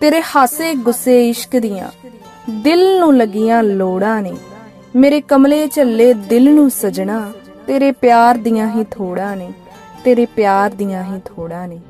ਤੇਰੇ ਹਾਸੇ ਗੁੱਸੇ ਇਸ਼ਕ ਦੀਆਂ। ਦਿਲ ਨੂੰ ਲੱਗੀਆਂ ਲੋੜਾਂ ਨੇ। ਮੇਰੇ ਕਮਲੇ ਝੱਲੇ ਦਿਲ ਨੂੰ ਸਜਣਾ। ਤੇਰੇ ਪਿਆਰ ਦੀਆਂ ਹੀ ਥੋੜਾਂ ਨੇ। ਤੇਰੇ ਪਿਆਰ ਦੀਆਂ ਹੀ ਥੋੜਾਂ ਨੇ।